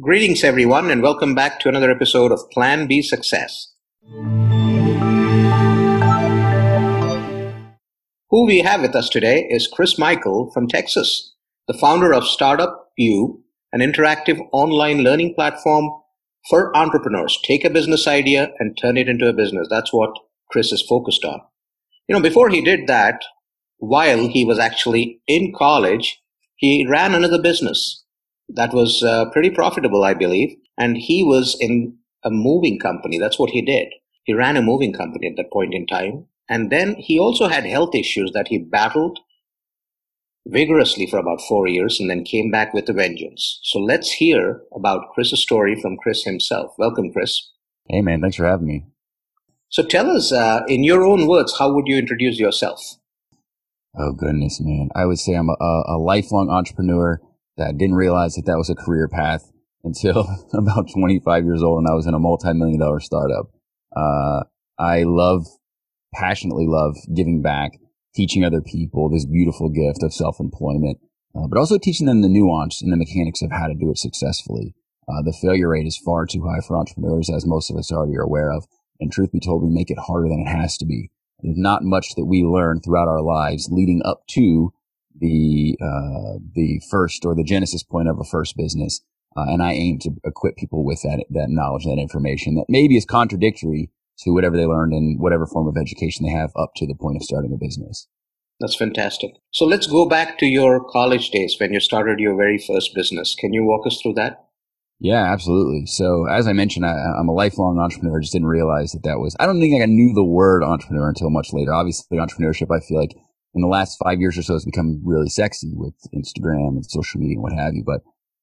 Greetings, everyone, and welcome back to another episode of Plan B Success. Who we have with us today is Chris Michael from Texas, the founder of Startup U, an interactive online learning platform for entrepreneurs. Take a business idea and turn it into a business. That's what Chris is focused on. You know, before he did that, while he was actually in college, he ran another business that was uh, pretty profitable, I believe. And he was in a moving company. That's what he did. He ran a moving company at that point in time. And then he also had health issues that he battled vigorously for about four years and then came back with a vengeance. So let's hear about Chris's story from Chris himself. Welcome, Chris. Hey, man. Thanks for having me. So tell us, uh, in your own words, how would you introduce yourself? Oh, goodness, man. I would say I'm a, a lifelong entrepreneur that didn't realize that that was a career path until about 25 years old and I was in a multi-million dollar startup. Uh, I love, passionately love giving back, teaching other people this beautiful gift of self-employment, uh, but also teaching them the nuance and the mechanics of how to do it successfully. Uh, the failure rate is far too high for entrepreneurs, as most of us already are aware of. And truth be told, we make it harder than it has to be. There's not much that we learn throughout our lives leading up to the uh, the first or the genesis point of a first business. Uh, and I aim to equip people with that that knowledge, that information that maybe is contradictory to whatever they learned in whatever form of education they have up to the point of starting a business. That's fantastic. So let's go back to your college days when you started your very first business. Can you walk us through that? Yeah, absolutely. So as I mentioned, I, am a lifelong entrepreneur. I just didn't realize that that was, I don't think I knew the word entrepreneur until much later. Obviously entrepreneurship, I feel like in the last five years or so has become really sexy with Instagram and social media and what have you. But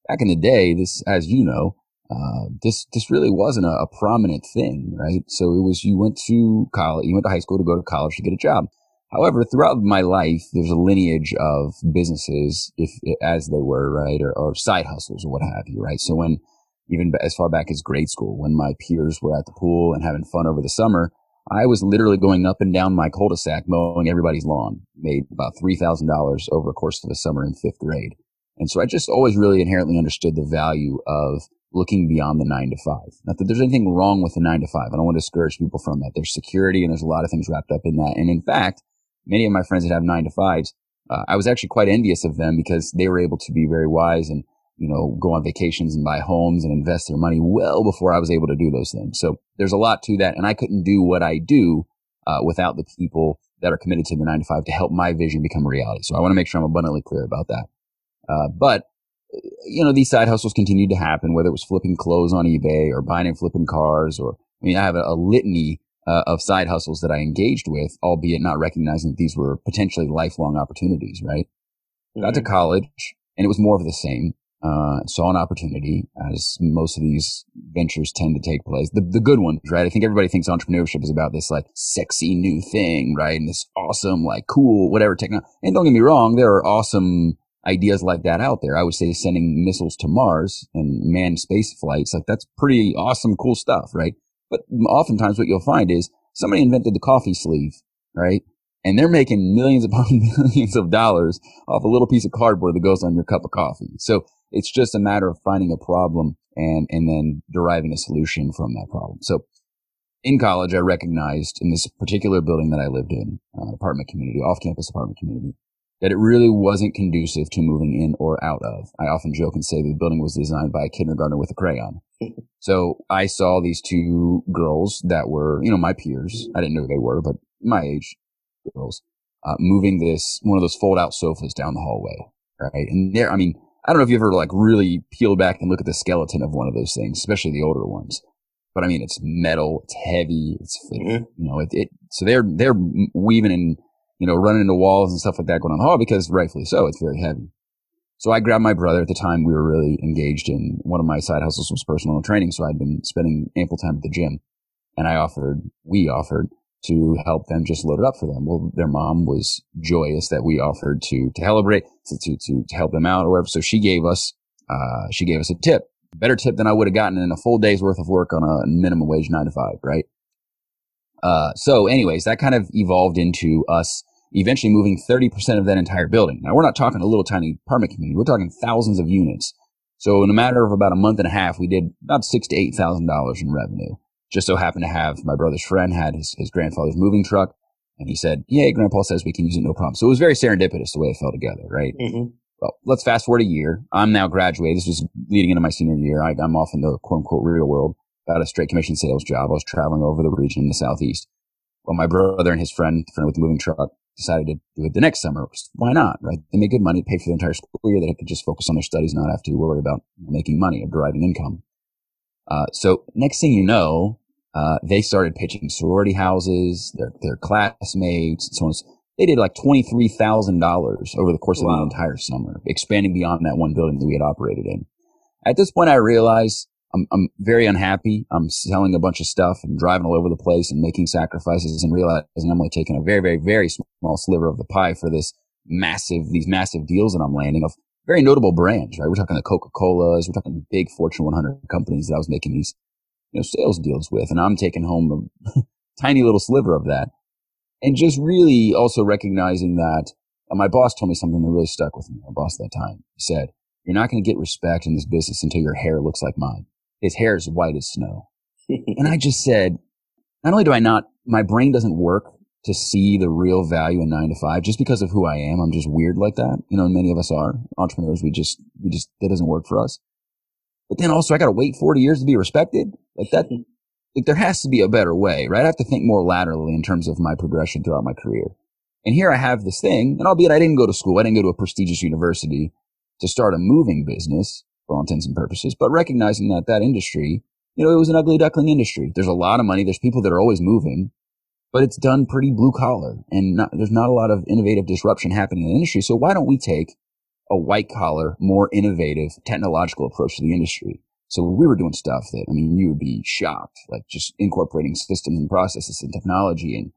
back in the day, this, as you know, uh, this this really wasn't a, a, prominent thing, right? So it was you went to college, you went to high school to go to college to get a job. However, throughout my life, there's a lineage of businesses, if as they were, right, or, or side hustles or what have you, right? So when even as far back as grade school, when my peers were at the pool and having fun over the summer, I was literally going up and down my cul-de-sac mowing everybody's lawn, made about $3,000 over the course of the summer in fifth grade. And so I just always really inherently understood the value of looking beyond the nine to five. Not that there's anything wrong with the nine to five. I don't want to discourage people from that. There's security and there's a lot of things wrapped up in that. And in fact, many of my friends that have nine to fives, uh, I was actually quite envious of them because they were able to be very wise and you know, go on vacations and buy homes and invest their money well before I was able to do those things. So there's a lot to that. And I couldn't do what I do uh, without the people that are committed to the nine to five to help my vision become a reality. So I want to make sure I'm abundantly clear about that. Uh, but you know, these side hustles continued to happen, whether it was flipping clothes on eBay or buying and flipping cars, or I mean, I have a, a litany uh, of side hustles that I engaged with, albeit not recognizing that these were potentially lifelong opportunities. Right? Mm-hmm. Got to mm-hmm. college, and it was more of the same uh, saw an opportunity as most of these ventures tend to take place. The, the good ones, right? I think everybody thinks entrepreneurship is about this like sexy new thing, right? And this awesome, like cool, whatever technology. And don't get me wrong, there are awesome ideas like that out there. I would say sending missiles to Mars and manned space flights, like that's pretty awesome, cool stuff, right? But oftentimes what you'll find is somebody invented the coffee sleeve, right? and they're making millions upon millions of dollars off a little piece of cardboard that goes on your cup of coffee. So it's just a matter of finding a problem and, and then deriving a solution from that problem. So in college, I recognized in this particular building that I lived in, uh, apartment community, off campus apartment community, that it really wasn't conducive to moving in or out of. I often joke and say the building was designed by a kindergartner with a crayon. so I saw these two girls that were, you know, my peers. I didn't know who they were, but my age girls, uh, moving this, one of those fold out sofas down the hallway. Right. And there, I mean, I don't know if you ever like really peel back and look at the skeleton of one of those things, especially the older ones. But I mean, it's metal, it's heavy, it's mm-hmm. you know, it, it. So they're they're weaving and you know running into walls and stuff like that going on the hall because rightfully so, it's very heavy. So I grabbed my brother at the time. We were really engaged in one of my side hustles was personal training, so I'd been spending ample time at the gym, and I offered, we offered to help them just load it up for them. Well, their mom was joyous that we offered to, to celebrate, to, to, to, to help them out or whatever. So she gave us, uh, she gave us a tip, better tip than I would have gotten in a full day's worth of work on a minimum wage nine to five, right? Uh, so anyways, that kind of evolved into us eventually moving 30% of that entire building. Now we're not talking a little tiny apartment community. We're talking thousands of units. So in a matter of about a month and a half, we did about six to eight thousand dollars in revenue. Just so happened to have my brother's friend had his, his grandfather's moving truck, and he said, "Yeah, Grandpa says we can use it, no problem." So it was very serendipitous the way it fell together, right? Mm-hmm. Well, let's fast forward a year. I'm now graduated. This was leading into my senior year. I, I'm off in the quote unquote real world. Got a straight commission sales job. I was traveling over the region in the southeast. Well, my brother and his friend, friend with the moving truck, decided to do it the next summer. Why not? Right? They made good money, paid for the entire school year. They could just focus on their studies, not have to worry about making money or deriving income. Uh, so next thing you know, uh, they started pitching sorority houses, their their classmates, and so on. They did like twenty three thousand dollars over the course of the entire summer, expanding beyond that one building that we had operated in. At this point, I realized I'm, I'm very unhappy. I'm selling a bunch of stuff and driving all over the place and making sacrifices and realizing I'm only taking a very, very, very small sliver of the pie for this massive, these massive deals that I'm landing of very notable brands, right? We're talking the Coca-Colas. We're talking big Fortune 100 companies that I was making these, you know, sales deals with. And I'm taking home a tiny little sliver of that. And just really also recognizing that uh, my boss told me something that really stuck with me. My boss at that time he said, you're not going to get respect in this business until your hair looks like mine. His hair is white as snow. and I just said, not only do I not, my brain doesn't work to see the real value in nine to five just because of who I am. I'm just weird like that. You know, and many of us are entrepreneurs. We just, we just, that doesn't work for us. But then also I got to wait 40 years to be respected. Like that, like there has to be a better way, right? I have to think more laterally in terms of my progression throughout my career. And here I have this thing, and albeit I didn't go to school, I didn't go to a prestigious university to start a moving business for all intents and purposes, but recognizing that that industry, you know, it was an ugly duckling industry. There's a lot of money. There's people that are always moving, but it's done pretty blue collar and not, there's not a lot of innovative disruption happening in the industry. So why don't we take a white collar, more innovative technological approach to the industry? So we were doing stuff that, I mean, you would be shocked, like just incorporating systems and processes and technology. And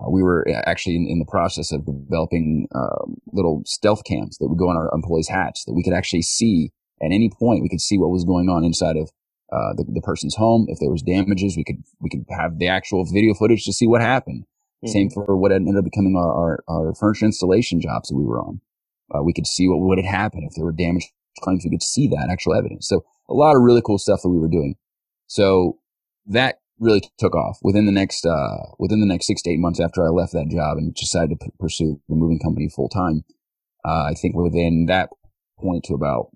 uh, we were actually in, in, the process of developing uh, little stealth cams that would go on our employees' hats that we could actually see at any point we could see what was going on inside of uh, the, the, person's home. If there was damages, we could we could have the actual video footage to see what happened. Mm-hmm. Same for what ended up becoming our, our, our, furniture installation jobs that we were on. Uh, we could see what would have happened if there were damage claims. We could see that actual evidence. So a lot of really cool stuff that we were doing. So that really took off within the next uh, within the next six to eight months after I left that job and decided to p- pursue the moving company full time. Uh, I think within that point to about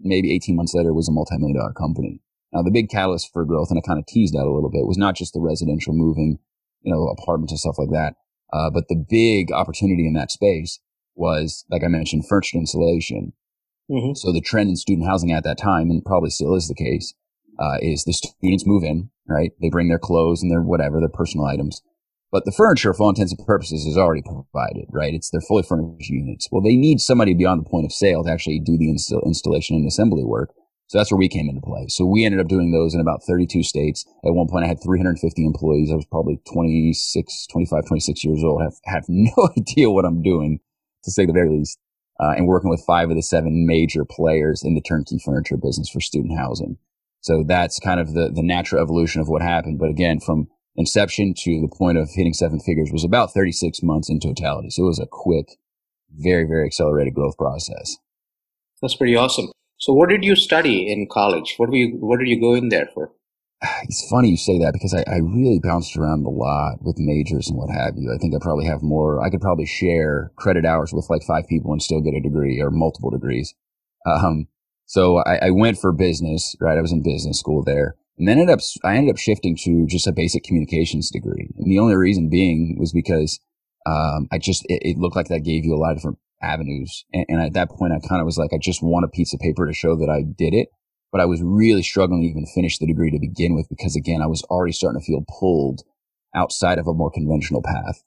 maybe 18 months later was a multi-million dollar company. Now the big catalyst for growth, and I kind of teased that a little bit, was not just the residential moving, you know, apartments and stuff like that. Uh, but the big opportunity in that space was, like I mentioned, furniture installation. Mm-hmm. So the trend in student housing at that time, and probably still is the case, uh, is the students move in, right? They bring their clothes and their whatever, their personal items. But the furniture, for all intents and purposes, is already provided, right? It's their fully furnished units. Well, they need somebody beyond the point of sale to actually do the inst- installation and assembly work. So that's where we came into play. So we ended up doing those in about 32 states. At one point, I had 350 employees. I was probably 26, 25, 26 years old. I have, have no idea what I'm doing, to say the very least. Uh, and working with five of the seven major players in the turnkey furniture business for student housing. So that's kind of the, the natural evolution of what happened. But again, from inception to the point of hitting seven figures was about 36 months in totality. So it was a quick, very, very accelerated growth process. That's pretty awesome. So what did you study in college? What were you, what did you go in there for? It's funny you say that because I, I really bounced around a lot with majors and what have you. I think I probably have more, I could probably share credit hours with like five people and still get a degree or multiple degrees. Um, so I, I went for business, right? I was in business school there. And then ended up, I ended up shifting to just a basic communications degree. And the only reason being was because, um, I just, it, it, looked like that gave you a lot of different avenues. And, and at that point, I kind of was like, I just want a piece of paper to show that I did it. But I was really struggling to even finish the degree to begin with because again, I was already starting to feel pulled outside of a more conventional path.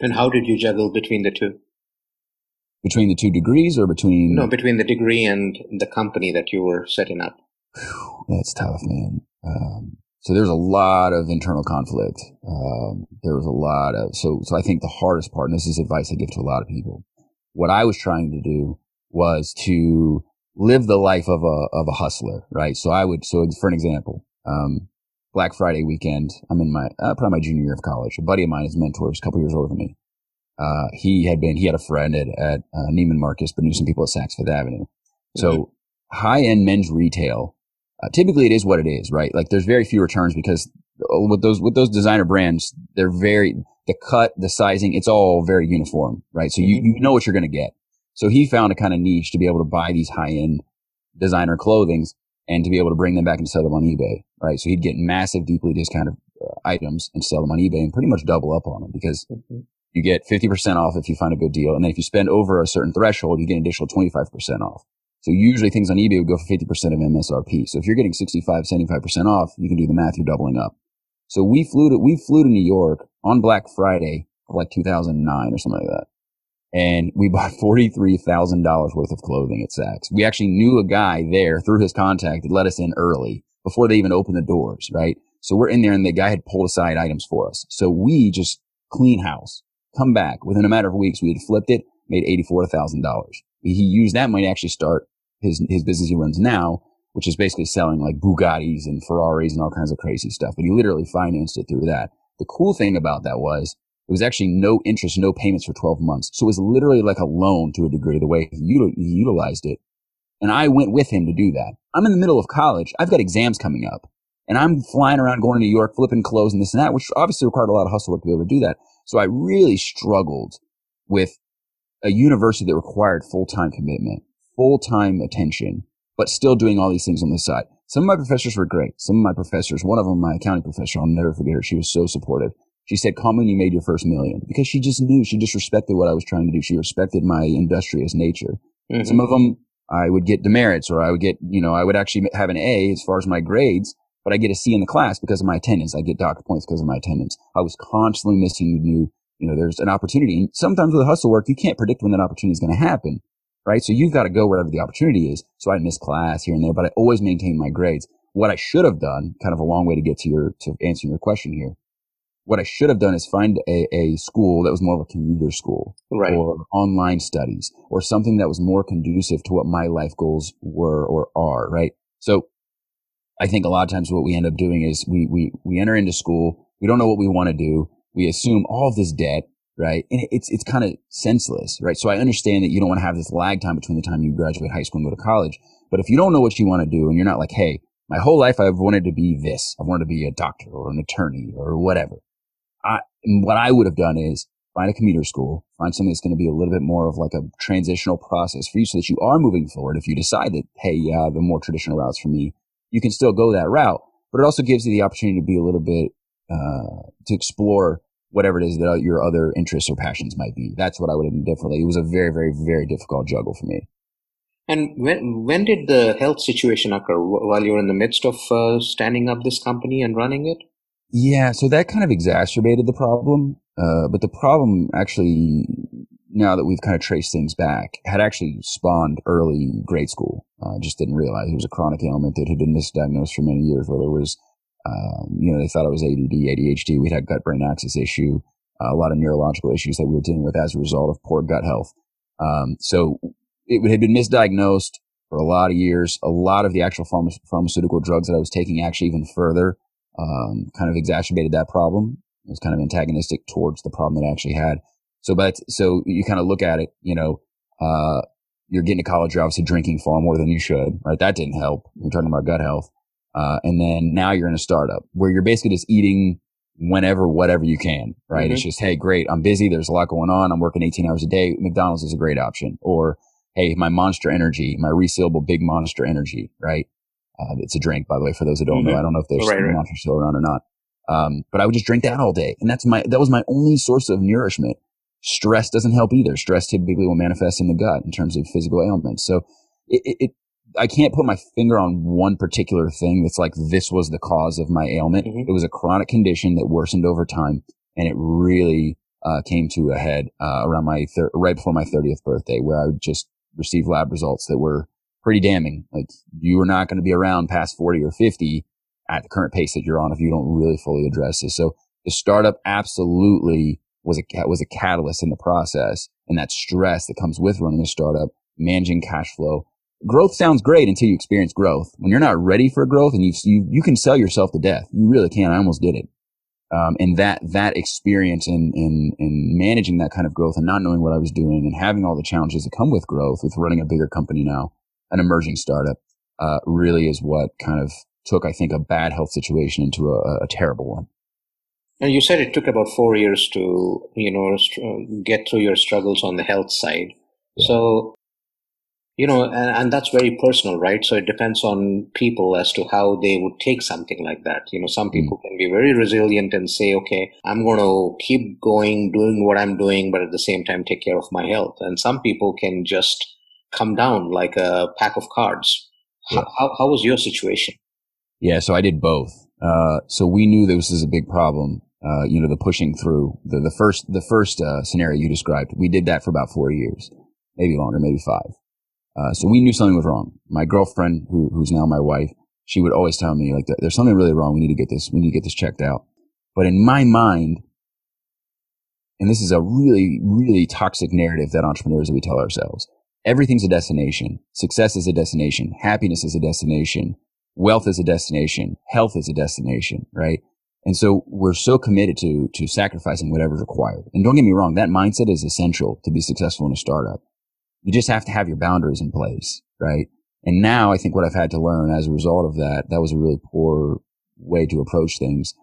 And how did you juggle between the two? Between the two degrees or between? No, between the degree and the company that you were setting up. That's tough, man. Um, so there's a lot of internal conflict. Um, there was a lot of so so I think the hardest part, and this is advice I give to a lot of people. What I was trying to do was to live the life of a of a hustler, right? So I would so for an example, um, Black Friday weekend, I'm in my uh, probably my junior year of college. A buddy of mine, his mentor, is a couple years older than me. Uh, he had been he had a friend at, at uh, Neiman Marcus, but knew some people at Saks Fifth Avenue. So high end men's retail, uh, typically it is what it is, right? Like there's very few returns because uh, with those with those designer brands, they're very the cut, the sizing, it's all very uniform, right? So you, mm-hmm. you know what you're going to get. So he found a kind of niche to be able to buy these high end designer clothings and to be able to bring them back and sell them on eBay, right? So he'd get massive, deeply discounted uh, items and sell them on eBay and pretty much double up on them because mm-hmm. you get 50% off if you find a good deal. And then if you spend over a certain threshold, you get an additional 25% off. So usually things on eBay would go for 50% of MSRP. So if you're getting 65, 75% off, you can do the math, you're doubling up. So we flew to, we flew to New York on Black Friday of like 2009 or something like that. And we bought $43,000 worth of clothing at Saks. We actually knew a guy there through his contact that let us in early before they even opened the doors, right? So we're in there and the guy had pulled aside items for us. So we just clean house, come back within a matter of weeks. We had flipped it, made $84,000. He used that money to actually start his, his business he runs now, which is basically selling like Bugattis and Ferraris and all kinds of crazy stuff. But he literally financed it through that. The cool thing about that was it was actually no interest, no payments for 12 months. So it was literally like a loan to a degree, the way he, utilized it. And I went with him to do that. I'm in the middle of college. I've got exams coming up and I'm flying around going to New York, flipping clothes and this and that, which obviously required a lot of hustle work to be able to do that. So I really struggled with a university that required full-time commitment, full-time attention, but still doing all these things on the side. Some of my professors were great. Some of my professors, one of them, my accounting professor, I'll never forget her. She was so supportive. She said, call me when you made your first million because she just knew, she just respected what I was trying to do. She respected my industrious nature. Mm-hmm. Some of them, I would get demerits or I would get, you know, I would actually have an A as far as my grades, but I get a C in the class because of my attendance. I get doctor points because of my attendance. I was constantly missing new, you know, there's an opportunity. And sometimes with hustle work, you can't predict when that opportunity is going to happen right? So you've got to go wherever the opportunity is. So I miss class here and there, but I always maintain my grades. What I should have done, kind of a long way to get to your, to answering your question here. What I should have done is find a, a school that was more of a commuter school right. or online studies or something that was more conducive to what my life goals were or are, right? So I think a lot of times what we end up doing is we, we, we enter into school. We don't know what we want to do. We assume all this debt right? And it's it's kind of senseless, right? So I understand that you don't want to have this lag time between the time you graduate high school and go to college. But if you don't know what you want to do and you're not like, hey, my whole life I've wanted to be this, I've wanted to be a doctor or an attorney or whatever. I what I would have done is find a commuter school, find something that's going to be a little bit more of like a transitional process for you so that you are moving forward. If you decide that, hey, yeah, the more traditional routes for me, you can still go that route, but it also gives you the opportunity to be a little bit, uh, to explore whatever it is that your other interests or passions might be. That's what I would have done differently. It was a very, very, very difficult juggle for me. And when when did the health situation occur? While you were in the midst of uh, standing up this company and running it? Yeah, so that kind of exacerbated the problem. Uh, but the problem actually, now that we've kind of traced things back, had actually spawned early grade school. Uh, just didn't realize it was a chronic ailment that had been misdiagnosed for many years, where there was um, you know, they thought it was ADD, ADHD. We had gut brain axis issue, uh, a lot of neurological issues that we were dealing with as a result of poor gut health. Um, so it had been misdiagnosed for a lot of years. A lot of the actual pharma- pharmaceutical drugs that I was taking actually even further, um, kind of exacerbated that problem. It was kind of antagonistic towards the problem that I actually had. So, but, so you kind of look at it, you know, uh, you're getting to college, you're obviously drinking far more than you should, right? That didn't help. We're talking about gut health. Uh, and then now you're in a startup where you're basically just eating whenever, whatever you can, right? Mm-hmm. It's just, Hey, great. I'm busy. There's a lot going on. I'm working 18 hours a day. McDonald's is a great option. Or, Hey, my monster energy, my resealable big monster energy, right? Uh, it's a drink, by the way, for those that don't mm-hmm. know. I don't know if there's right, right. still around or not. Um, but I would just drink that all day. And that's my, that was my only source of nourishment. Stress doesn't help either. Stress typically will manifest in the gut in terms of physical ailments. So it, it, I can't put my finger on one particular thing that's like this was the cause of my ailment. Mm-hmm. It was a chronic condition that worsened over time, and it really uh, came to a head uh, around my thir- right before my 30th birthday, where I would just received lab results that were pretty damning. Like you are not going to be around past 40 or 50 at the current pace that you're on if you don't really fully address this. So the startup absolutely was a was a catalyst in the process, and that stress that comes with running a startup, managing cash flow, growth sounds great until you experience growth. When you're not ready for growth and you, you, you can sell yourself to death. You really can. I almost did it. Um, and that, that experience in, in, in managing that kind of growth and not knowing what I was doing and having all the challenges that come with growth with running a bigger company now, an emerging startup, uh, really is what kind of took, I think, a bad health situation into a, a terrible one. And you said it took about four years to, you know, get through your struggles on the health side. Yeah. So you know, and, and that's very personal, right? So it depends on people as to how they would take something like that. You know, some people can be very resilient and say, okay, I'm going to keep going, doing what I'm doing, but at the same time take care of my health. And some people can just come down like a pack of cards. Yeah. How, how, was your situation? Yeah, so I did both. Uh, so we knew this was a big problem. Uh, you know, the pushing through the, the first, the first, uh, scenario you described, we did that for about four years, maybe longer, maybe five. Uh, so we knew something was wrong. My girlfriend, who, who's now my wife, she would always tell me like, there's something really wrong. We need to get this, we need to get this checked out. But in my mind, and this is a really, really toxic narrative that entrepreneurs that we tell ourselves. Everything's a destination. Success is a destination. Happiness is a destination. Wealth is a destination. Health is a destination, right? And so we're so committed to, to sacrificing whatever's required. And don't get me wrong, that mindset is essential to be successful in a startup. You just have to have your boundaries in place, right? And now I think what I've had to learn as a result of that, that was a really poor way to approach things,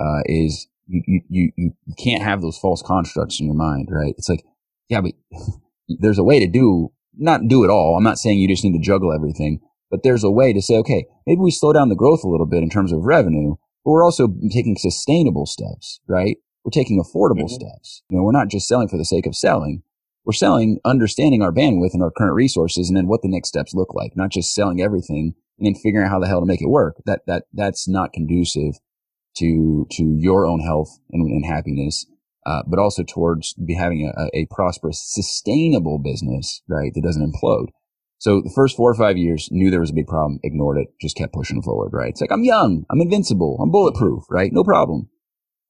uh, is you, you, you, you can't have those false constructs in your mind, right? It's like, yeah, but there's a way to do, not do it all. I'm not saying you just need to juggle everything, but there's a way to say, okay, maybe we slow down the growth a little bit in terms of revenue, but we're also taking sustainable steps, right? We're taking affordable mm-hmm. steps. You know, we're not just selling for the sake of selling we're selling understanding our bandwidth and our current resources and then what the next steps look like, not just selling everything and then figuring out how the hell to make it work. That, that, that's not conducive to, to your own health and, and happiness. Uh, but also towards be having a, a prosperous, sustainable business, right? That doesn't implode. So the first four or five years knew there was a big problem, ignored it, just kept pushing forward, right? It's like, I'm young, I'm invincible, I'm bulletproof, right? No problem.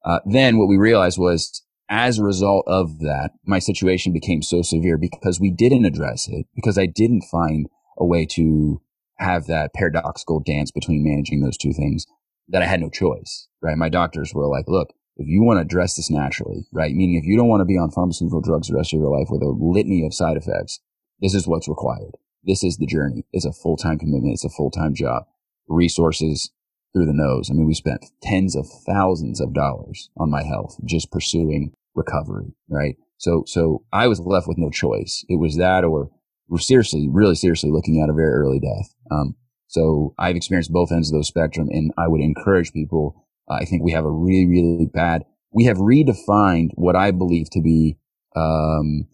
Uh, then what we realized was as a result of that, my situation became so severe because we didn't address it, because I didn't find a way to have that paradoxical dance between managing those two things that I had no choice, right? My doctors were like, look, if you want to address this naturally, right? Meaning if you don't want to be on pharmaceutical drugs the rest of your life with a litany of side effects, this is what's required. This is the journey. It's a full-time commitment. It's a full-time job. Resources through the nose. I mean, we spent tens of thousands of dollars on my health just pursuing recovery, right? So, so I was left with no choice. It was that or seriously, really seriously looking at a very early death. Um, so I've experienced both ends of those spectrum and I would encourage people. I think we have a really, really bad, we have redefined what I believe to be, um,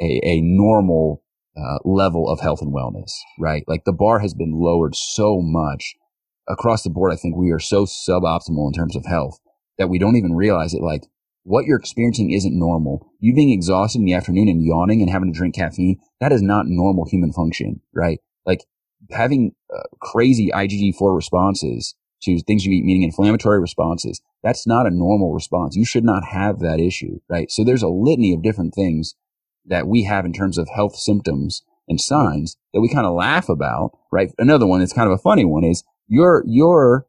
a, a normal, uh, level of health and wellness, right? Like the bar has been lowered so much across the board. I think we are so suboptimal in terms of health that we don't even realize it. Like what you're experiencing isn't normal. You being exhausted in the afternoon and yawning and having to drink caffeine, that is not normal human function, right? Like having uh, crazy IgG4 responses to things you eat, meaning inflammatory responses, that's not a normal response. You should not have that issue, right? So there's a litany of different things that we have in terms of health symptoms and signs that we kind of laugh about, right? Another one that's kind of a funny one is your, your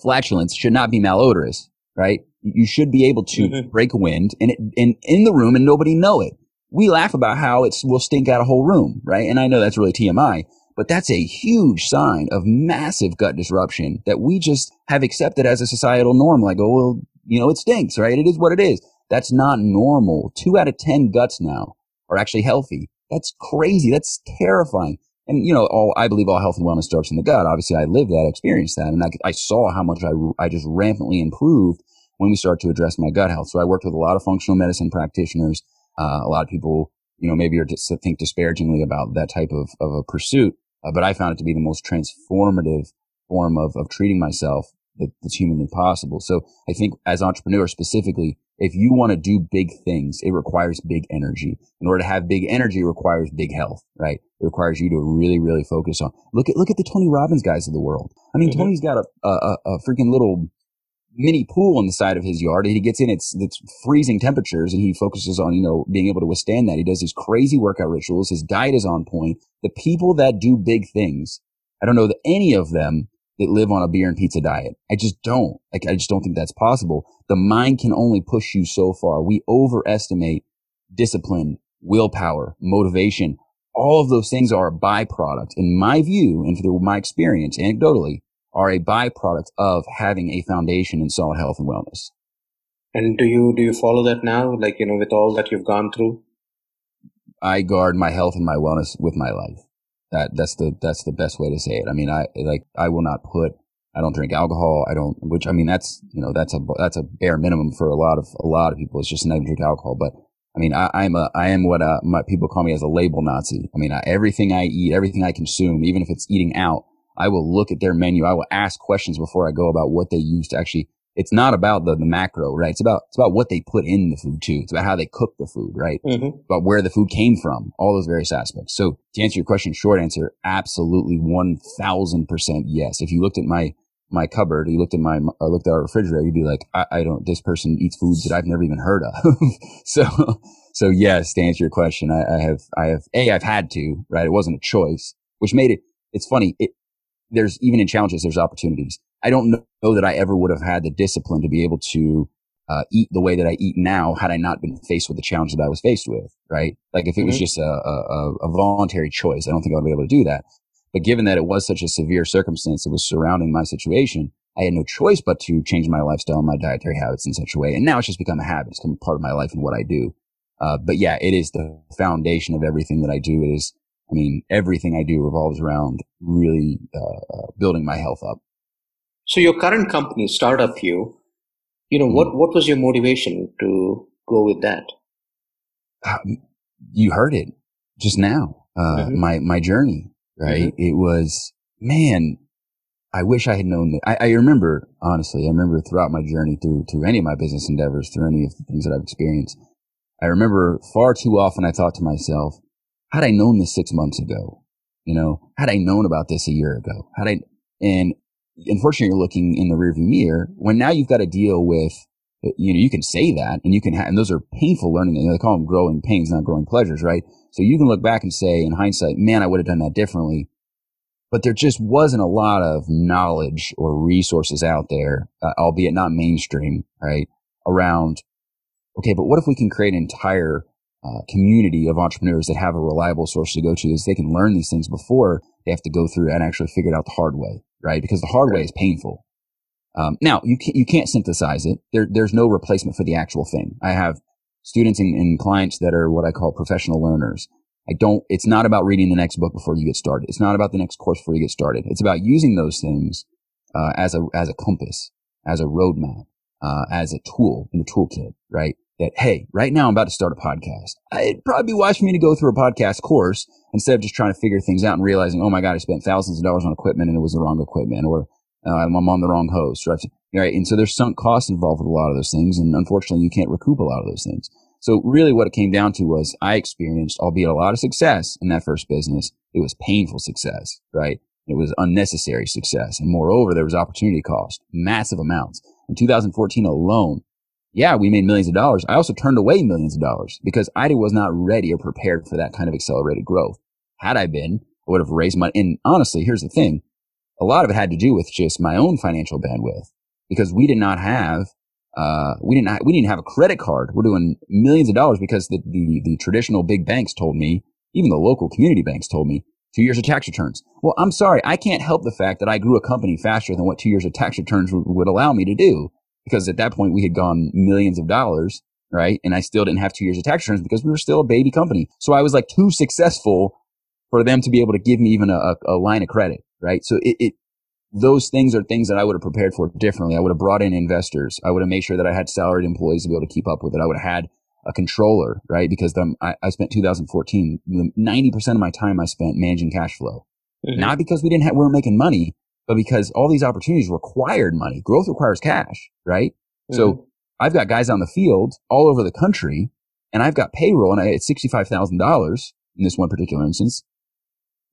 flatulence should not be malodorous, right? You should be able to mm-hmm. break wind and, it, and in the room and nobody know it. We laugh about how it will stink out a whole room, right? And I know that's really TMI, but that's a huge sign of massive gut disruption that we just have accepted as a societal norm. Like, oh, well, you know, it stinks, right? It is what it is. That's not normal. Two out of 10 guts now are actually healthy. That's crazy. That's terrifying. And, you know, all, I believe all health and wellness starts in the gut. Obviously, I lived that, experienced that, and I, I saw how much I, I just rampantly improved when we start to address my gut health. So I worked with a lot of functional medicine practitioners. Uh, a lot of people, you know, maybe are just think disparagingly about that type of, of a pursuit. Uh, but I found it to be the most transformative form of, of treating myself that, that's humanly possible. So I think as entrepreneurs specifically, if you want to do big things, it requires big energy. In order to have big energy, it requires big health, right? It requires you to really, really focus on. Look at look at the Tony Robbins guys of the world. I mean, mm-hmm. Tony's got a, a a freaking little mini pool on the side of his yard. and He gets in it's it's freezing temperatures, and he focuses on you know being able to withstand that. He does these crazy workout rituals. His diet is on point. The people that do big things, I don't know that any of them that live on a beer and pizza diet. I just don't. Like I just don't think that's possible. The mind can only push you so far. We overestimate discipline, willpower, motivation, all of those things are a byproduct, in my view, and through my experience, anecdotally, are a byproduct of having a foundation in solid health and wellness. And do you do you follow that now? Like you know, with all that you've gone through, I guard my health and my wellness with my life. That that's the that's the best way to say it. I mean, I like I will not put. I don't drink alcohol. I don't, which I mean, that's you know that's a that's a bare minimum for a lot of a lot of people. It's just not drink alcohol, but I mean, I, am a, I am what uh, my people call me as a label Nazi. I mean, I, everything I eat, everything I consume, even if it's eating out, I will look at their menu. I will ask questions before I go about what they use to actually. It's not about the, the macro, right? It's about it's about what they put in the food too. It's about how they cook the food, right? Mm-hmm. About where the food came from, all those various aspects. So to answer your question, short answer, absolutely one thousand percent yes. If you looked at my my cupboard, you looked at my, or looked at our refrigerator, you'd be like, I, I don't, this person eats foods that I've never even heard of. so, so yes, to answer your question, I, I, have, I have, A, I've had to, right? It wasn't a choice, which made it, it's funny. It, there's even in challenges, there's opportunities. I don't know that I ever would have had the discipline to be able to, uh, eat the way that I eat now had I not been faced with the challenge that I was faced with, right? Like if it was mm-hmm. just a, a, a voluntary choice, I don't think I would be able to do that. But given that it was such a severe circumstance that was surrounding my situation, I had no choice but to change my lifestyle and my dietary habits in such a way. And now it's just become a habit. It's become part of my life and what I do. Uh, but yeah, it is the foundation of everything that I do. It is, I mean, everything I do revolves around really uh, uh building my health up. So your current company, Startup U, you know, mm-hmm. what, what was your motivation to go with that? Um, you heard it just now. Uh, mm-hmm. my, my journey right? Mm-hmm. It was, man, I wish I had known that. I, I, remember, honestly, I remember throughout my journey through, through any of my business endeavors, through any of the things that I've experienced, I remember far too often I thought to myself, had I known this six months ago, you know, had I known about this a year ago, had I, and unfortunately you're looking in the rearview mirror when now you've got to deal with, you know, you can say that and you can have, and those are painful learning. You know, they call them growing pains, not growing pleasures, right? So you can look back and say in hindsight, man, I would have done that differently. But there just wasn't a lot of knowledge or resources out there, uh, albeit not mainstream, right? Around, okay, but what if we can create an entire uh, community of entrepreneurs that have a reliable source to go to is they can learn these things before they have to go through and actually figure it out the hard way, right? Because the hard way is painful. Um, now you can't, you can't synthesize it. There, there's no replacement for the actual thing. I have students and, and clients that are what I call professional learners. I don't, it's not about reading the next book before you get started. It's not about the next course before you get started. It's about using those things, uh, as a, as a compass, as a roadmap, uh, as a tool in the toolkit, right? That, hey, right now I'm about to start a podcast. It'd probably be wise for me to go through a podcast course instead of just trying to figure things out and realizing, oh my God, I spent thousands of dollars on equipment and it was the wrong equipment or, uh, I'm on the wrong host, right? Right. And so there's sunk costs involved with a lot of those things. And unfortunately, you can't recoup a lot of those things. So really what it came down to was I experienced, albeit a lot of success in that first business. It was painful success, right? It was unnecessary success. And moreover, there was opportunity cost, massive amounts. In 2014 alone, yeah, we made millions of dollars. I also turned away millions of dollars because I was not ready or prepared for that kind of accelerated growth. Had I been, I would have raised money. And honestly, here's the thing. A lot of it had to do with just my own financial bandwidth because we did not have uh, we didn't, ha- we didn't have a credit card. We're doing millions of dollars because the, the, the traditional big banks told me, even the local community banks told me, two years of tax returns. Well, I'm sorry. I can't help the fact that I grew a company faster than what two years of tax returns would allow me to do. Because at that point we had gone millions of dollars, right? And I still didn't have two years of tax returns because we were still a baby company. So I was like too successful for them to be able to give me even a, a line of credit, right? So it, it, those things are things that I would have prepared for differently. I would have brought in investors. I would have made sure that I had salaried employees to be able to keep up with it. I would have had a controller, right? Because the, I, I, spent 2014, 90% of my time I spent managing cash flow. Mm-hmm. Not because we didn't have, we weren't making money, but because all these opportunities required money. Growth requires cash, right? Mm-hmm. So I've got guys on the field all over the country and I've got payroll and I had $65,000 in this one particular instance.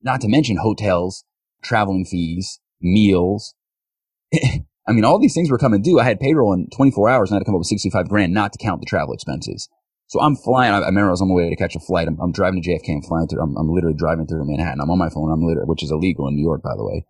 Not to mention hotels, traveling fees, meals. I mean, all these things were coming due. I had payroll in 24 hours and I had to come up with 65 grand, not to count the travel expenses. So I'm flying. I, I remember I was on my way to catch a flight. I'm, I'm driving to JFK and flying through. I'm, I'm, literally driving through Manhattan. I'm on my phone. I'm literally, which is illegal in New York, by the way.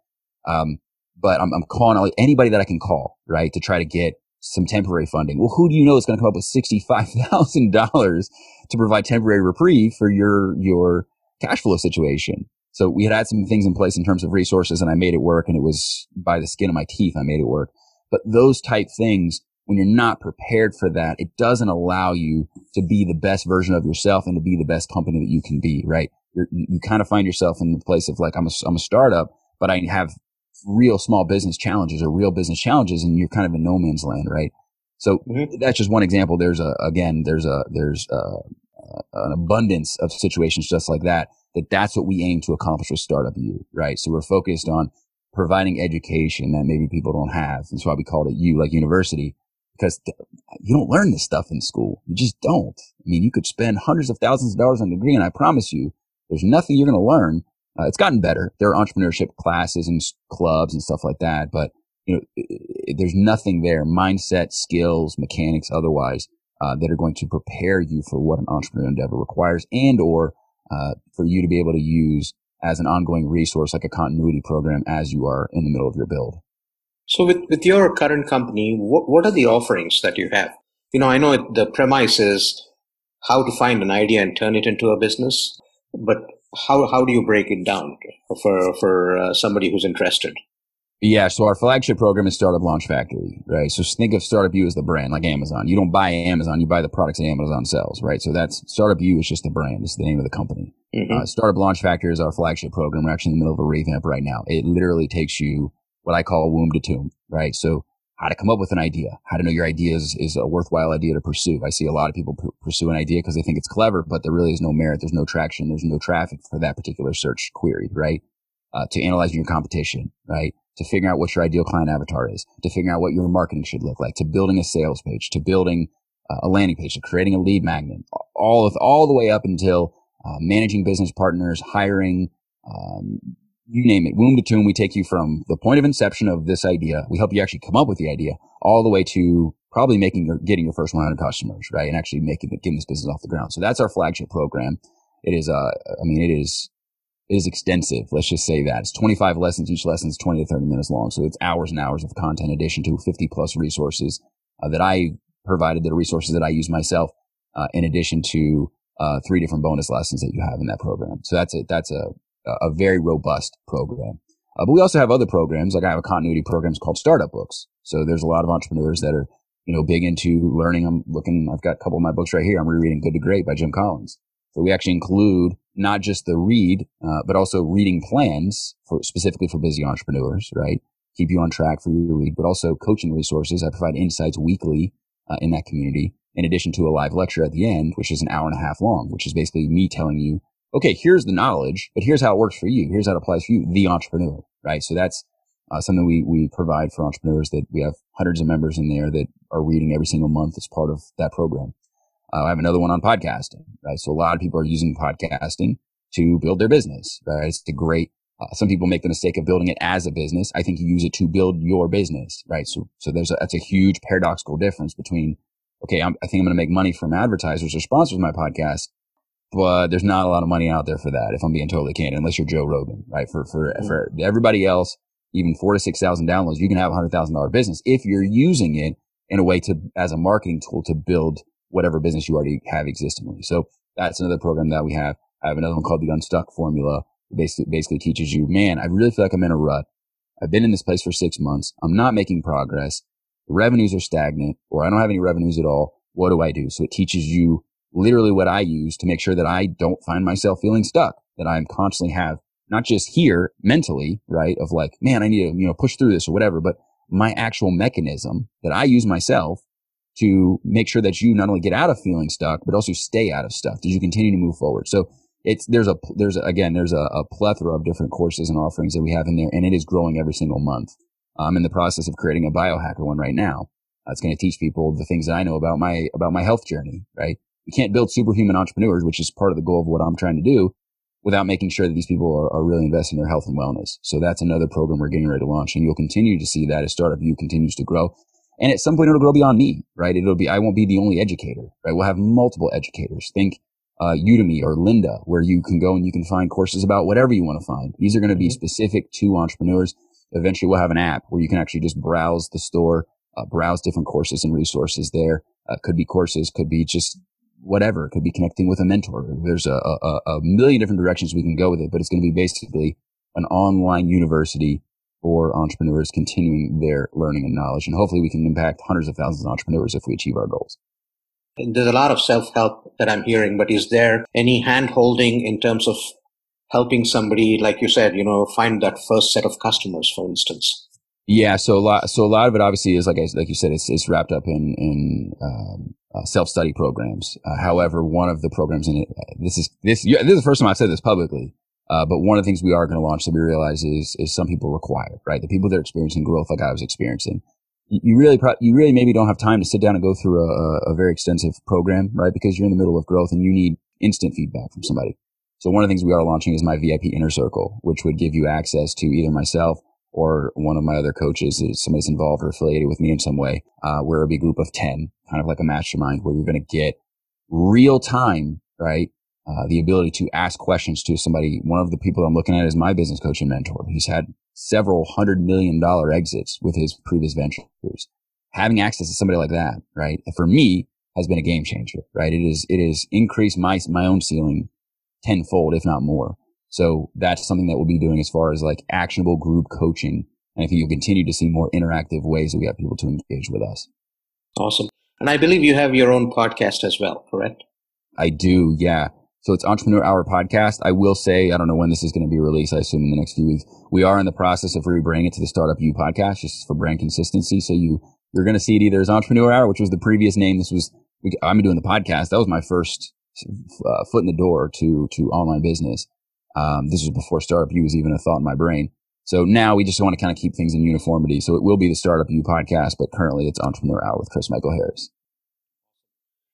Um, but I'm, I'm calling anybody that I can call, right, to try to get some temporary funding. Well, who do you know is going to come up with $65,000 to provide temporary reprieve for your, your cash flow situation. So we had had some things in place in terms of resources and I made it work and it was by the skin of my teeth. I made it work. But those type things, when you're not prepared for that, it doesn't allow you to be the best version of yourself and to be the best company that you can be, right? You're, you kind of find yourself in the place of like, I'm a, I'm a startup, but I have real small business challenges or real business challenges and you're kind of in no man's land, right? So mm-hmm. that's just one example. There's a, again, there's a, there's a, an abundance of situations just like that, that that's what we aim to accomplish with Startup U, right? So we're focused on providing education that maybe people don't have. That's why we called it U, like university, because you don't learn this stuff in school. You just don't. I mean, you could spend hundreds of thousands of dollars on a degree, and I promise you, there's nothing you're going to learn. Uh, it's gotten better. There are entrepreneurship classes and clubs and stuff like that, but you know, it, it, there's nothing there. Mindset, skills, mechanics, otherwise, uh, that are going to prepare you for what an entrepreneur endeavor requires and or uh, for you to be able to use as an ongoing resource like a continuity program as you are in the middle of your build. So with, with your current company, what, what are the offerings that you have? You know, I know the premise is how to find an idea and turn it into a business, but how, how do you break it down for, for uh, somebody who's interested? Yeah, so our flagship program is Startup Launch Factory, right? So think of Startup U as the brand, like Amazon. You don't buy Amazon, you buy the products that Amazon sells, right? So that's Startup U is just the brand. It's the name of the company. Mm-hmm. Uh, Startup Launch Factory is our flagship program. We're actually in the middle of a revamp right now. It literally takes you what I call womb to tomb, right? So how to come up with an idea, how to know your idea is, is a worthwhile idea to pursue. I see a lot of people p- pursue an idea because they think it's clever, but there really is no merit. There's no traction. There's no traffic for that particular search query, right? Uh, to analyzing your competition, right? to figuring out what your ideal client avatar is, to figuring out what your marketing should look like, to building a sales page, to building uh, a landing page, to creating a lead magnet, all of, all the way up until uh, managing business partners, hiring, um, you name it. Womb to tomb, we take you from the point of inception of this idea. We help you actually come up with the idea all the way to probably making your, getting your first 100 customers, right? And actually making, getting this business off the ground. So that's our flagship program. It is, uh, I mean, it is is extensive. Let's just say that it's 25 lessons. Each lesson is 20 to 30 minutes long. So it's hours and hours of content in addition to 50 plus resources uh, that I provided that are resources that I use myself, uh, in addition to, uh, three different bonus lessons that you have in that program. So that's a, that's a, a very robust program. Uh, but we also have other programs. Like I have a continuity programs called startup books. So there's a lot of entrepreneurs that are, you know, big into learning. I'm looking, I've got a couple of my books right here. I'm rereading Good to Great by Jim Collins. So we actually include not just the read, uh, but also reading plans for specifically for busy entrepreneurs, right? Keep you on track for your read, but also coaching resources. I provide insights weekly uh, in that community, in addition to a live lecture at the end, which is an hour and a half long, which is basically me telling you, okay, here's the knowledge, but here's how it works for you. Here's how it applies for you, the entrepreneur, right? So that's uh, something we, we provide for entrepreneurs that we have hundreds of members in there that are reading every single month as part of that program. Uh, I have another one on podcasting, right? So a lot of people are using podcasting to build their business, right? It's a great, uh, some people make the mistake of building it as a business. I think you use it to build your business, right? So, so there's a, that's a huge paradoxical difference between, okay, I'm, I think I'm going to make money from advertisers or sponsors of my podcast, but there's not a lot of money out there for that. If I'm being totally candid, unless you're Joe Rogan, right? For, for, mm-hmm. for everybody else, even four to 6,000 downloads, you can have a hundred thousand dollar business if you're using it in a way to, as a marketing tool to build whatever business you already have existingly. So that's another program that we have. I have another one called the Unstuck Formula. It basically, basically teaches you, man, I really feel like I'm in a rut. I've been in this place for six months. I'm not making progress. The revenues are stagnant or I don't have any revenues at all. What do I do? So it teaches you literally what I use to make sure that I don't find myself feeling stuck, that I'm constantly have not just here mentally, right? Of like, man, I need to, you know, push through this or whatever, but my actual mechanism that I use myself to make sure that you not only get out of feeling stuck, but also stay out of stuff as you continue to move forward. So it's, there's a, there's a, again, there's a, a, plethora of different courses and offerings that we have in there and it is growing every single month. I'm in the process of creating a biohacker one right now. That's going to teach people the things that I know about my, about my health journey, right? You can't build superhuman entrepreneurs, which is part of the goal of what I'm trying to do without making sure that these people are, are really investing in their health and wellness. So that's another program we're getting ready to launch and you'll continue to see that as Startup U continues to grow. And at some point it'll grow beyond me, right? It'll be, I won't be the only educator, right? We'll have multiple educators. Think, uh, Udemy or Lynda, where you can go and you can find courses about whatever you want to find. These are going to be mm-hmm. specific to entrepreneurs. Eventually we'll have an app where you can actually just browse the store, uh, browse different courses and resources there. Uh, could be courses, could be just whatever. It could be connecting with a mentor. There's a, a, a million different directions we can go with it, but it's going to be basically an online university for entrepreneurs continuing their learning and knowledge. And hopefully we can impact hundreds of thousands of entrepreneurs if we achieve our goals. There's a lot of self help that I'm hearing, but is there any hand holding in terms of helping somebody, like you said, you know, find that first set of customers, for instance? Yeah, so a lot, so a lot of it obviously is like I, like you said, it's, it's wrapped up in in um, uh, self study programs. Uh, however, one of the programs in it, this is this this is the first time I've said this publicly. Uh, but one of the things we are going to launch that we realize is is some people require right the people that are experiencing growth like I was experiencing. You, you really pro- you really maybe don't have time to sit down and go through a, a very extensive program right because you're in the middle of growth and you need instant feedback from somebody. So one of the things we are launching is my VIP inner circle, which would give you access to either myself or one of my other coaches is somebody's involved or affiliated with me in some way, uh, where it'll be a group of 10, kind of like a mastermind where you're going to get real time, right? Uh, the ability to ask questions to somebody. One of the people I'm looking at is my business coach and mentor. He's had several hundred million dollar exits with his previous ventures. Having access to somebody like that, right? For me has been a game changer, right? It is, it has increased my, my own ceiling tenfold, if not more. So that's something that we'll be doing as far as like actionable group coaching. And I think you'll continue to see more interactive ways that we have people to engage with us. Awesome. And I believe you have your own podcast as well, correct? I do. Yeah. So it's Entrepreneur Hour podcast. I will say, I don't know when this is going to be released. I assume in the next few weeks. We are in the process of rebranding it to the Startup U podcast just for brand consistency. So you, you're going to see it either as Entrepreneur Hour, which was the previous name. This was, I'm doing the podcast. That was my first uh, foot in the door to, to online business. Um, this was before Startup U was even a thought in my brain. So now we just want to kind of keep things in uniformity. So it will be the Startup U podcast, but currently it's Entrepreneur Hour with Chris Michael Harris.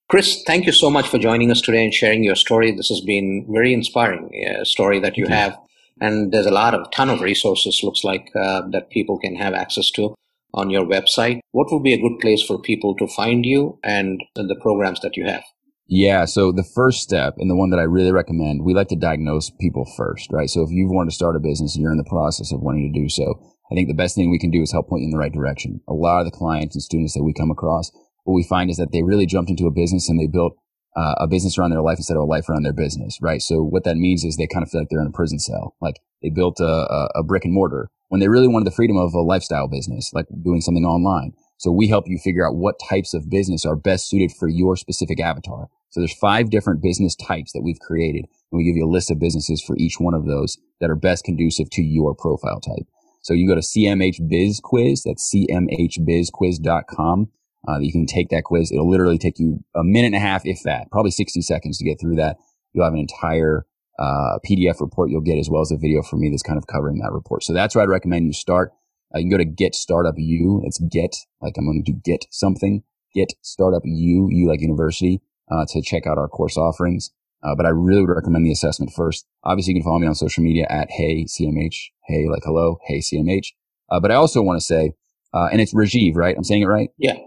Chris, thank you so much for joining us today and sharing your story. This has been very inspiring uh, story that you mm-hmm. have, and there's a lot of ton of resources. Looks like uh, that people can have access to on your website. What would be a good place for people to find you and the programs that you have? Yeah. So the first step and the one that I really recommend, we like to diagnose people first, right? So if you've wanted to start a business and you're in the process of wanting to do so, I think the best thing we can do is help point you in the right direction. A lot of the clients and students that we come across, what we find is that they really jumped into a business and they built uh, a business around their life instead of a life around their business, right? So what that means is they kind of feel like they're in a prison cell. Like they built a, a, a brick and mortar when they really wanted the freedom of a lifestyle business, like doing something online. So we help you figure out what types of business are best suited for your specific avatar. So there's five different business types that we've created. And we give you a list of businesses for each one of those that are best conducive to your profile type. So you go to CMH Biz Quiz. That's CMHBizQuiz.com. Uh, you can take that quiz. It'll literally take you a minute and a half, if that, probably 60 seconds to get through that. You'll have an entire uh, PDF report you'll get as well as a video from me that's kind of covering that report. So that's where I'd recommend you start. Uh, you can go to Get Startup U. It's Get, like I'm going to do get something. Get Startup U, U like university uh, to check out our course offerings. Uh, but I really would recommend the assessment first. Obviously, you can follow me on social media at Hey CMH. Hey, like hello, Hey CMH. Uh, but I also want to say, uh, and it's Rajiv, right? I'm saying it right? Yeah.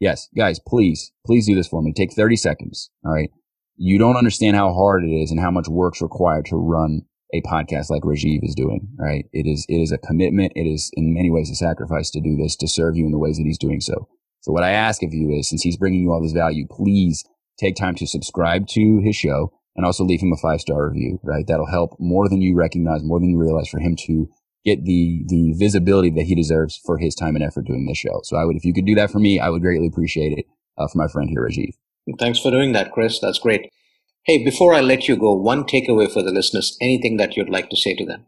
Yes. Guys, please, please do this for me. Take 30 seconds. All right. You don't understand how hard it is and how much work's required to run a podcast like Rajiv is doing, right? It is, it is a commitment. It is in many ways a sacrifice to do this, to serve you in the ways that he's doing so. So what I ask of you is, since he's bringing you all this value, please take time to subscribe to his show and also leave him a five star review, right? That'll help more than you recognize, more than you realize for him to get the, the visibility that he deserves for his time and effort doing this show. So I would, if you could do that for me, I would greatly appreciate it uh, for my friend here, Rajiv. Thanks for doing that, Chris. That's great. Hey, before I let you go, one takeaway for the listeners, anything that you'd like to say to them?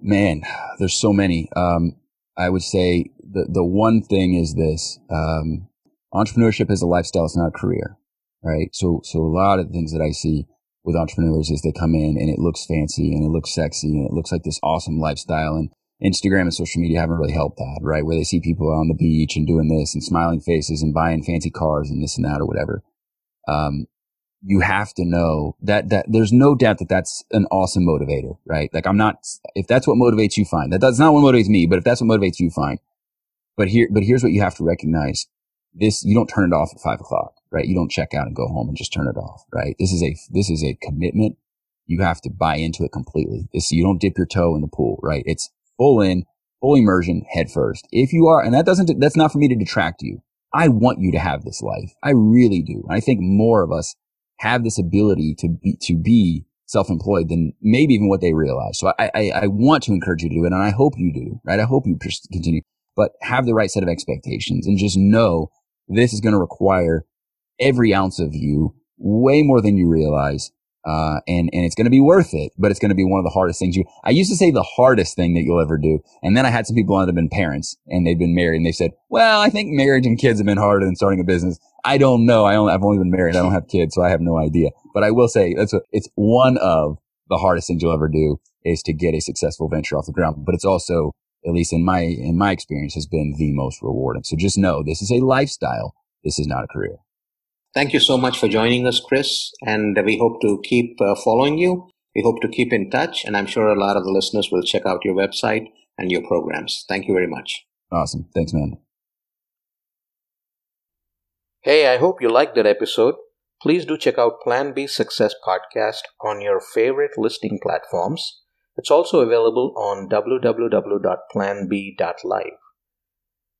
Man, there's so many. Um, I would say the, the one thing is this. Um, entrepreneurship is a lifestyle. It's not a career, right? So, so a lot of the things that I see with entrepreneurs is they come in and it looks fancy and it looks sexy and it looks like this awesome lifestyle and Instagram and social media haven't really helped that, right? Where they see people on the beach and doing this and smiling faces and buying fancy cars and this and that or whatever. Um, you have to know that, that there's no doubt that that's an awesome motivator, right? Like I'm not, if that's what motivates you, fine. That, that's not what motivates me, but if that's what motivates you, fine. But here, but here's what you have to recognize this, you don't turn it off at five o'clock, right? You don't check out and go home and just turn it off, right? This is a, this is a commitment. You have to buy into it completely. This, you don't dip your toe in the pool, right? It's full in, full immersion head first. If you are, and that doesn't, that's not for me to detract you. I want you to have this life. I really do. And I think more of us have this ability to be, to be self-employed than maybe even what they realize. So I, I, I want to encourage you to do it. And I hope you do, right? I hope you continue, but have the right set of expectations and just know this is going to require every ounce of you way more than you realize. Uh, and, and it's going to be worth it, but it's going to be one of the hardest things you, I used to say the hardest thing that you'll ever do. And then I had some people that have been parents and they've been married and they said, well, I think marriage and kids have been harder than starting a business. I don't know. I only, I've only been married. I don't have kids, so I have no idea. But I will say that's a, it's one of the hardest things you'll ever do is to get a successful venture off the ground. But it's also, at least in my, in my experience, has been the most rewarding. So just know this is a lifestyle. This is not a career. Thank you so much for joining us, Chris. And we hope to keep uh, following you. We hope to keep in touch. And I'm sure a lot of the listeners will check out your website and your programs. Thank you very much. Awesome. Thanks, man. Hey, I hope you liked that episode. Please do check out Plan B Success Podcast on your favorite listening platforms. It's also available on www.planb.live.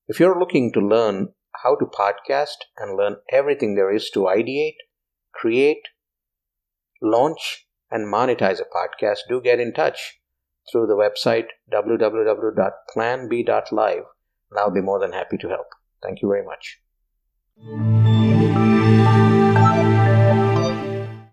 If you're looking to learn how to podcast and learn everything there is to ideate, create, launch, and monetize a podcast, do get in touch through the website www.planb.live, and I'll be more than happy to help. Thank you very much.